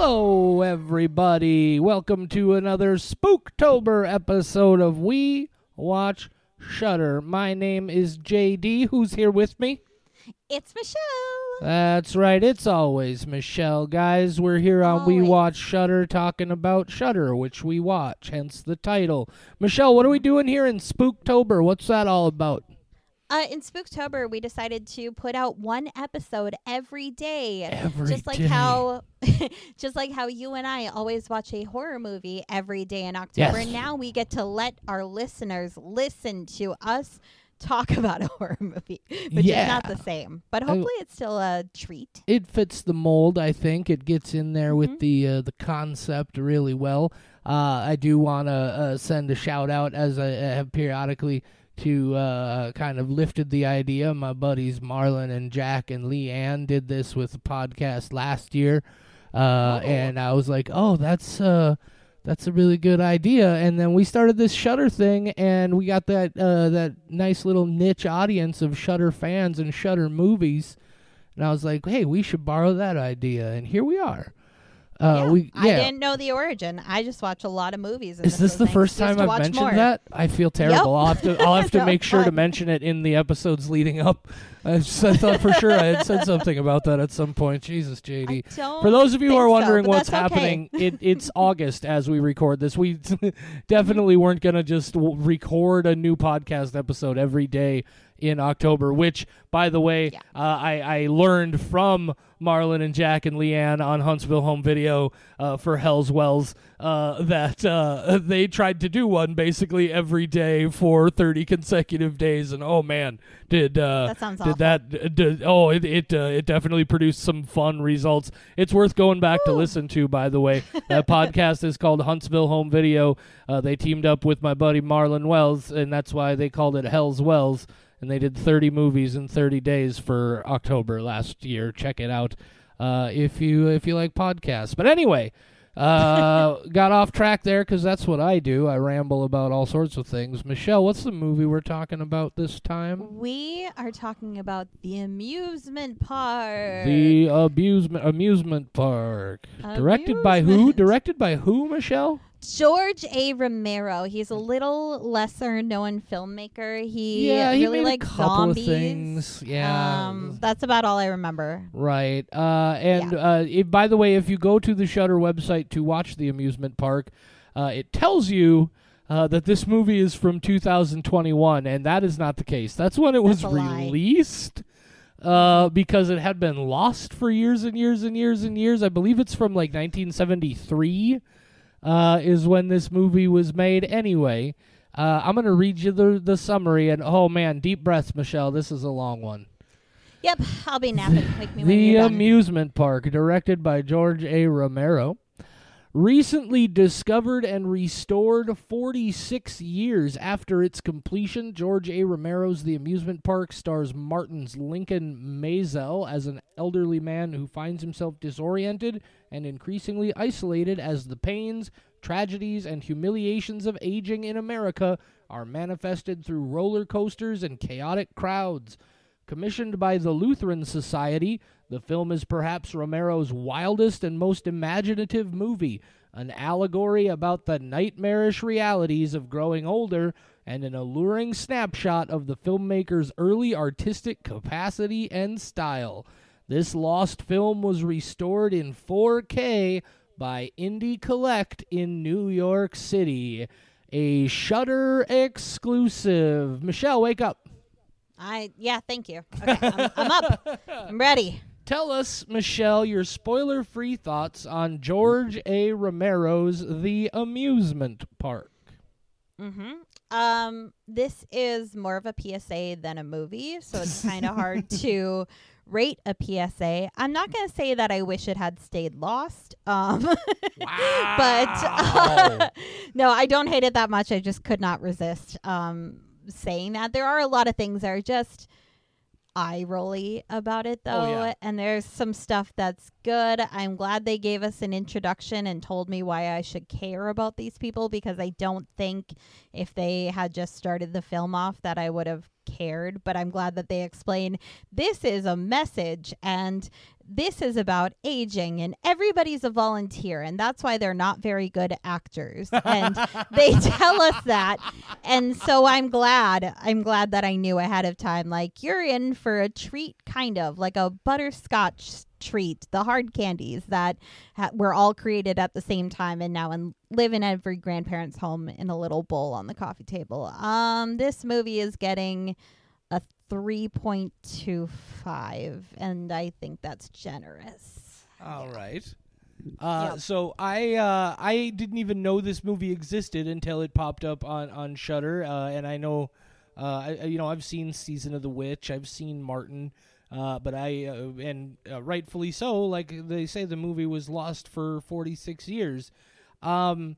Hello, everybody. Welcome to another Spooktober episode of We Watch Shudder. My name is JD. Who's here with me? It's Michelle. That's right. It's always Michelle, guys. We're here on We Always. Watch Shudder talking about Shudder, which we watch, hence the title. Michelle, what are we doing here in Spooktober? What's that all about? Uh, in Spooktober, we decided to put out one episode every day, Every just like day. how, just like how you and I always watch a horror movie every day in October. Yes. Now we get to let our listeners listen to us talk about a horror movie, which Yeah. is not the same, but hopefully it's still a treat. it fits the mold. I think it gets in there with Mhm. the uh, the concept really well. Uh, I do want to uh, send a shout out as I have periodically to uh, kind of lifted the idea. My buddies Marlon and Jack and Lee Ann did this with the podcast last year, uh, Oh. and I was like, oh, that's. Uh, that's a really good idea. And then we started this Shudder thing, and we got that uh, that nice little niche audience of Shudder fans and Shudder movies. And I was like, hey, we should borrow that idea, and here we are. Uh, yeah. we I didn't know the origin. I just watch a lot of movies. Is this the first time I've mentioned more. that? I feel terrible. I'll have to I'll have to No, make sure to mention it in the episodes leading up. I, just, I thought for sure I had said something about that at some point. Jesus, JD. For those of you who are wondering but what's okay. happening, it, it's August as we record this. We definitely weren't going to just w- record a new podcast episode every day in October, which, by the way, Yeah. uh, I, I learned from Marlon and Jack and Leanne on Huntsville Home Video uh, for Hell's Wells uh, that uh, they tried to do one basically every day for 30 consecutive days. And oh man, did uh, That sounds did awful. that d- d- oh it it, uh, it definitely produced some fun results it's worth going back to listen to by the way that podcast is called huntsville home video uh, they teamed up with my buddy marlon wells and that's why they called it hell's wells and they did 30 movies in 30 days for october last year check it out uh, if you if you like podcasts but anyway uh, got off track there because that's what I do. I ramble about all sorts of things. Michelle, what's the movie we're talking about this time? We are talking about the amusement park. The amusement amusement park. Directed by who? Directed by who, Michelle? George A. Romero. He's a little lesser known filmmaker. He yeah, he really made likes a couple zombies. of things. Yeah. Um, that's about all I remember. right. Uh, and uh, if, by the way, if you go to the Shudder website to watch the amusement park, uh, it tells you uh, that this movie is from 2021, and that is not the case. That's when it was That's a lie. released. Uh, because it had been lost for years and years and years and years. I believe it's from like 1973. Uh, is when this movie was made. Anyway, uh, I'm gonna read you the the summary, and oh man, deep breaths, Michelle. This is a long one. Yep, I'll be napping. Wake me when The you're done. Amusement Park, directed by George A. Romero. Recently discovered and restored 46 years after its completion, George A. Romero's The Amusement Park stars Martin's Lincoln Maazel as an elderly man who finds himself disoriented and increasingly isolated as the pains, tragedies, and humiliations of aging in America are manifested through roller coasters and chaotic crowds. Commissioned by the Lutheran Society, the film is perhaps Romero's wildest and most imaginative movie, an allegory about the nightmarish realities of growing older and an alluring snapshot of the filmmaker's early artistic capacity and style. This lost film was restored in 4K by IndieCollect in New York City. A Shudder exclusive. Michelle, wake up. I yeah, thank you. Okay, I'm, I'm up. I'm ready. Tell us, Michelle, your spoiler free thoughts on George A. Romero's The Amusement Park. Mm-hmm. Um, this is more of a PSA than a movie, so it's kind of hard to rate a PSA. I'm not gonna say that I wish it had stayed lost. Um, but no, I don't hate it that much. I just could not resist um saying that. There are a lot of things that are just eye rolly about it though Oh, yeah. and there's some stuff that's good i'm glad they gave us an introduction and told me why i should care about these people because i don't think if they had just started the film off that i would have cared but i'm glad that they explain this is a message and this is about aging and everybody's a volunteer and that's why they're not very good actors. And they tell us that. And so I'm glad. I'm glad that I knew ahead of time like you're in for a treat kind of like a butterscotch treat, the hard candies that ha- were all created at the same time and now in, live in every grandparent's home in a little bowl on the coffee table. Um, this movie is getting 3.25, and I think that's generous. All right. Uh, Yep. So I uh, I didn't even know this movie existed until it popped up on on Shudder, uh, and I know, uh, I, I- you know, I've seen Season of the Witch, I've seen Martin, uh, but I uh, and uh, rightfully so. Like they say, the movie was lost for forty six years. Um,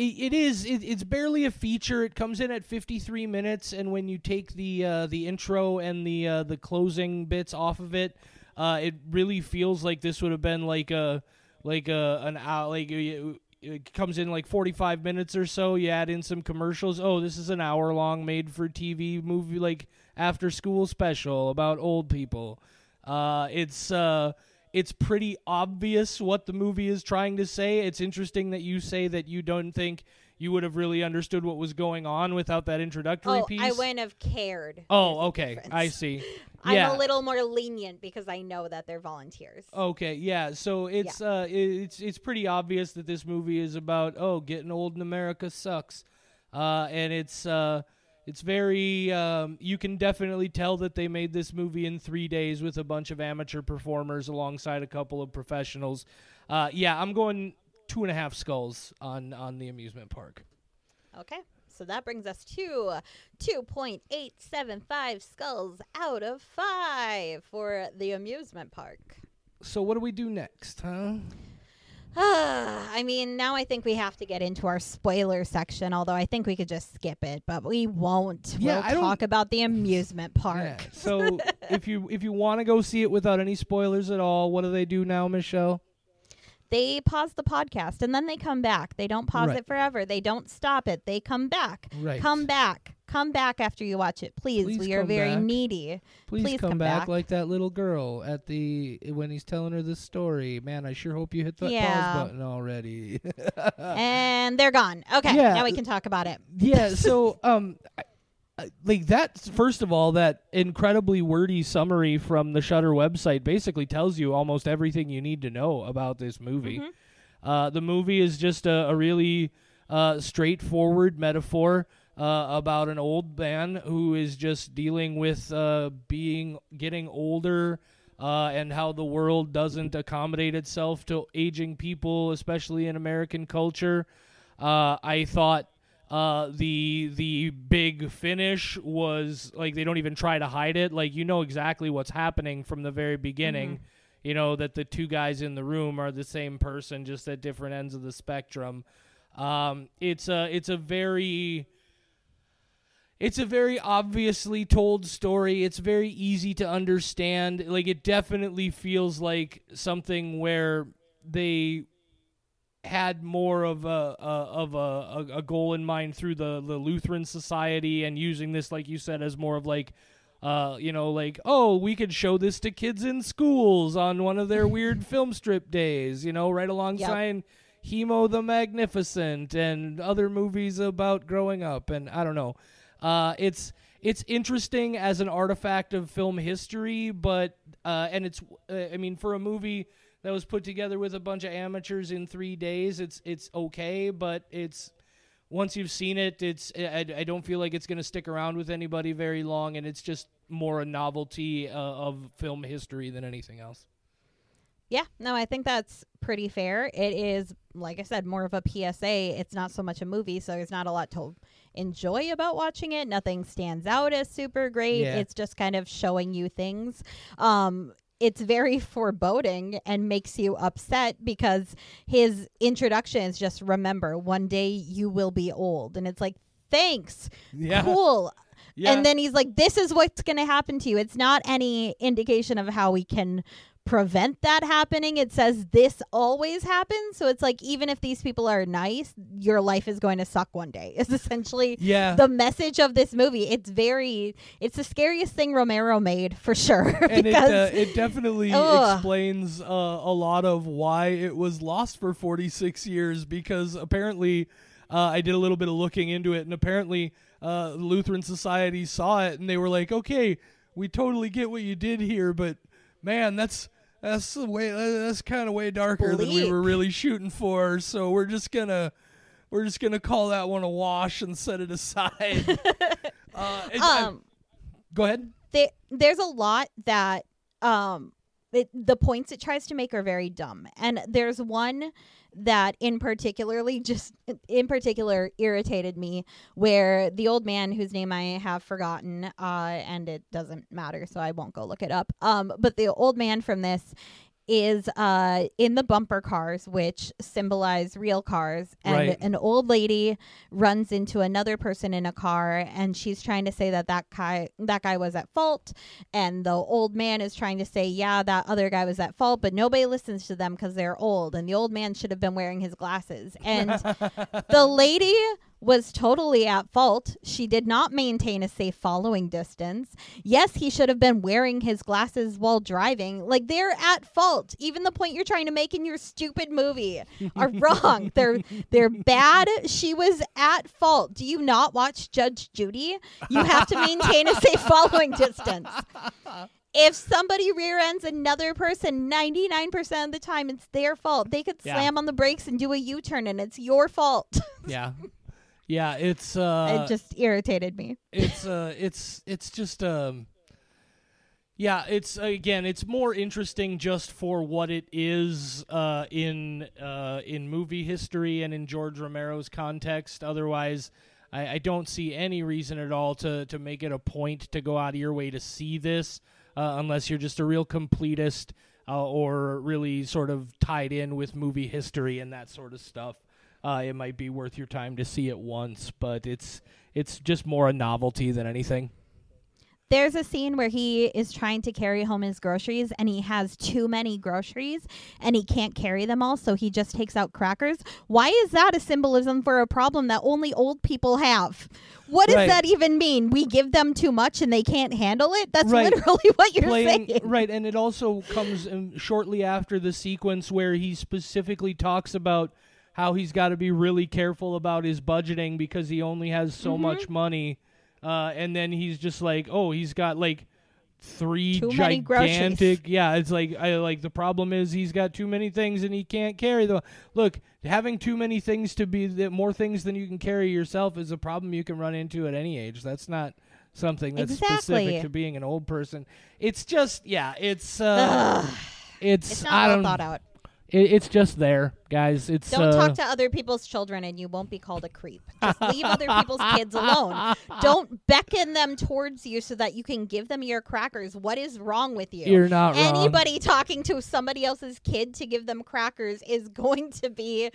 it, is. It, it's barely a feature. It comes in at 53 minutes, and when you take the uh, the intro and the uh, the closing bits off of it, uh, it really feels like this would have been like a like a an hour. Like it comes in like 45 minutes or so. You add in some commercials. Oh, this is an hour long made for TV movie, like after school special about old people. Uh, it's uh, it's pretty obvious what the movie is trying to say. It's interesting that you say that you don't think you would have really understood what was going on without that introductory Oh, piece. I wouldn't have cared. Oh, okay. I see. I'm a little more lenient because I know that they're volunteers. Okay, yeah. So it's uh it's it's pretty obvious that this movie is about oh getting old in America sucks, uh and it's uh it's very um you can definitely tell that they made this movie in three days with a bunch of amateur performers alongside a couple of professionals. Uh yeah, I'm going two and a half skulls on on the amusement park. Okay. So that brings us to 2.875 skulls out of 5 for the amusement park. So what do we do next, huh? I mean, now I think we have to get into our spoiler section, although I think we could just skip it, but we won't. Yeah, we'll talk about the amusement park. Yeah. So if you if you want to go see it without any spoilers at all, what do they do now, Michelle? They pause the podcast and then they come back. They don't pause Right. it forever. They don't stop it. They come back. Right. Come back. Come back after you watch it. Please. Please we are very back. needy. Please, Please come, come back, back. like that little girl at the when he's telling her this story. Man, I sure hope you hit that Yeah. pause button already. and they're gone. Okay. Yeah. Now we can talk about it. yeah. So, um, I- like that. First of all, that incredibly wordy summary from the Shudder website basically tells you almost everything you need to know about this movie. Mhm. Uh, the movie is just a, a really uh, straightforward metaphor uh, about an old man who is just dealing with uh, being getting older uh, and how the world doesn't accommodate itself to aging people, especially in American culture. Uh, I thought uh, the the big finish was like they don't even try to hide it. Like you know exactly what's happening from the very beginning. You know that the two guys in the room are the same person, just at different ends of the spectrum. Um, it's a it's a very it's a very obviously told story. It's very easy to understand. Like it definitely feels like something where they had more of a, a of a, a, a goal in mind through the the Lutheran Society and using this, like you said, as more of like. Uh, you know, like, oh, we could show this to kids in schools on one of their weird film strip days, you know, right alongside Hemo the Magnificent and other movies about growing up. And I don't know. Uh, it's it's interesting as an artifact of film history, but uh, and it's uh, I mean for a movie that was put together with a bunch of amateurs in three days, it's it's okay, but it's once you've seen it, it's I, I don't feel like it's going to stick around with anybody very long, and it's just more a novelty uh, of film history than anything else. Yeah, no, I think that's pretty fair. It is, like I said, more of a PSA. It's not so much a movie, so there's not a lot to enjoy about watching it. Nothing stands out as super great. Yeah. It's just kind of showing you things. Um, it's very foreboding and makes you upset because his introduction is just remember, one day you will be old. And it's like, thanks. Yeah, Cool. yeah. And then he's like, this is what's going to happen to you. It's not any indication of how we can prevent that happening. It says this always happens. So it's like even if these people are nice, your life is going to suck one day. Is essentially Yeah. the message of this movie. It's very it's the scariest thing Romero made for sure and it, uh, it definitely Ugh. explains uh, a lot of why it was lost for 46 years because apparently uh, I did a little bit of looking into it and apparently uh, Lutheran Society saw it and they were like, okay, we totally get what you did here, but man, that's that's the way that's kind of way darker than we were really shooting for. So we're just gonna we're just gonna call that one a wash and set it aside. uh, and I- um go ahead. there, there's a lot that um the points it tries to make are very dumb. And there's one that in particularly just in particular irritated me where the old man whose name i have forgotten uh and it doesn't matter so i won't go look it up. Um but the old man from this is uh in the bumper cars which symbolize real cars and Right. an old lady runs into another person in a car and she's trying to say that that guy that guy was at fault and the old man is trying to say yeah that other guy was at fault but nobody listens to them because they're old and the old man should have been wearing his glasses and the lady was totally at fault. She did not maintain a safe following distance. Yes, he should have been wearing his glasses while driving. Like they're at fault. Even the point you're trying to make in your stupid movie are wrong. they're they're bad. She was at fault. Do you not watch Judge Judy? You have to maintain a safe following distance. If somebody rear ends another person 99% of the time, it's their fault. They could Yeah. slam on the brakes and do a U turn, and it's your fault. yeah yeah it's uh it just irritated me. it's uh it's it's just um yeah it's again it's more interesting just for what it is uh in uh in movie history and in george romero's context otherwise I, I don't see any reason at all to to make it a point to go out of your way to see this uh, unless you're just a real completist uh, or really sort of tied in with movie history and that sort of stuff uh, it might be worth your time to see it once, but it's it's just more a novelty than anything. There's a scene where he is trying to carry home his groceries and he has too many groceries and he can't carry them all, so he just takes out crackers. Why is that a symbolism for a problem that only old people have? What does Right. that even mean? We give them too much and they can't handle it? That's Right. literally what you're Playing saying. right, and it also comes shortly after the sequence where he specifically talks about how he's got to be really careful about his budgeting because he only has so Mm-hmm. much money, uh, and then he's just like, oh, he's got like three Too gigantic yeah it's like i like the problem is he's got too many things and he can't carry them look having too many things to be more things than you can carry yourself is a problem you can run into at any age that's not something that's Exactly. specific to being an old person it's just yeah it's uh it's, it's i don't thought out. It, it's just there guys it's Don't uh, talk to other people's children and you won't be called a creep. Just leave other people's kids alone. Don't beckon them towards you so that you can give them your crackers. What is wrong with you? you're not wrong Anybody talking to somebody else's kid to give them crackers is going to be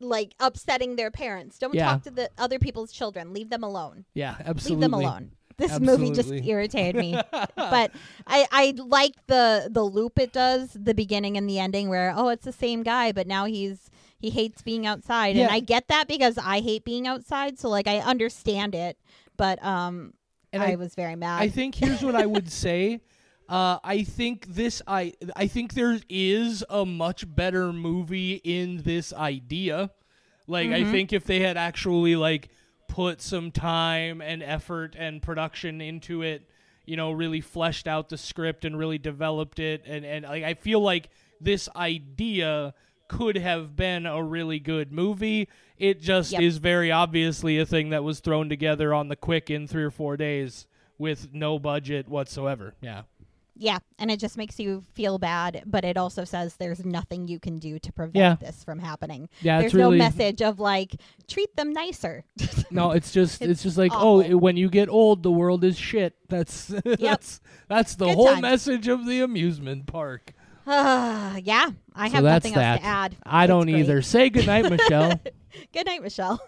like upsetting their parents. Don't Yeah. talk to the other people's children. Leave them alone. yeah absolutely Leave them alone. This movie just irritated me. but I I like the the loop it does, the beginning and the ending where oh it's the same guy but now he's he hates being outside Yeah. and I get that because I hate being outside so like I understand it but um And I, I- was very mad. I think here's what I would say. Uh, I think this I I think there is a much better movie in this idea. Like I think if they had actually like put some time and effort and production into it, you know, really fleshed out the script and really developed it and and like I feel like this idea could have been a really good movie. It just Yep. is very obviously a thing that was thrown together on the quick in 3 or 4 days with no budget whatsoever. Yeah. Yeah, and it just makes you feel bad but it also says there's nothing you can do to prevent Yeah. this from happening. Yeah, there's really no message of like treat them nicer. No, it's just it's, It's just like oh, awful. oh, when you get old, the world is shit. That's that's that's the Good whole times. message of the amusement park. yeah, I So have nothing that. else to add. I It's don't great. either. Say goodnight, Michelle. Good night, Michelle.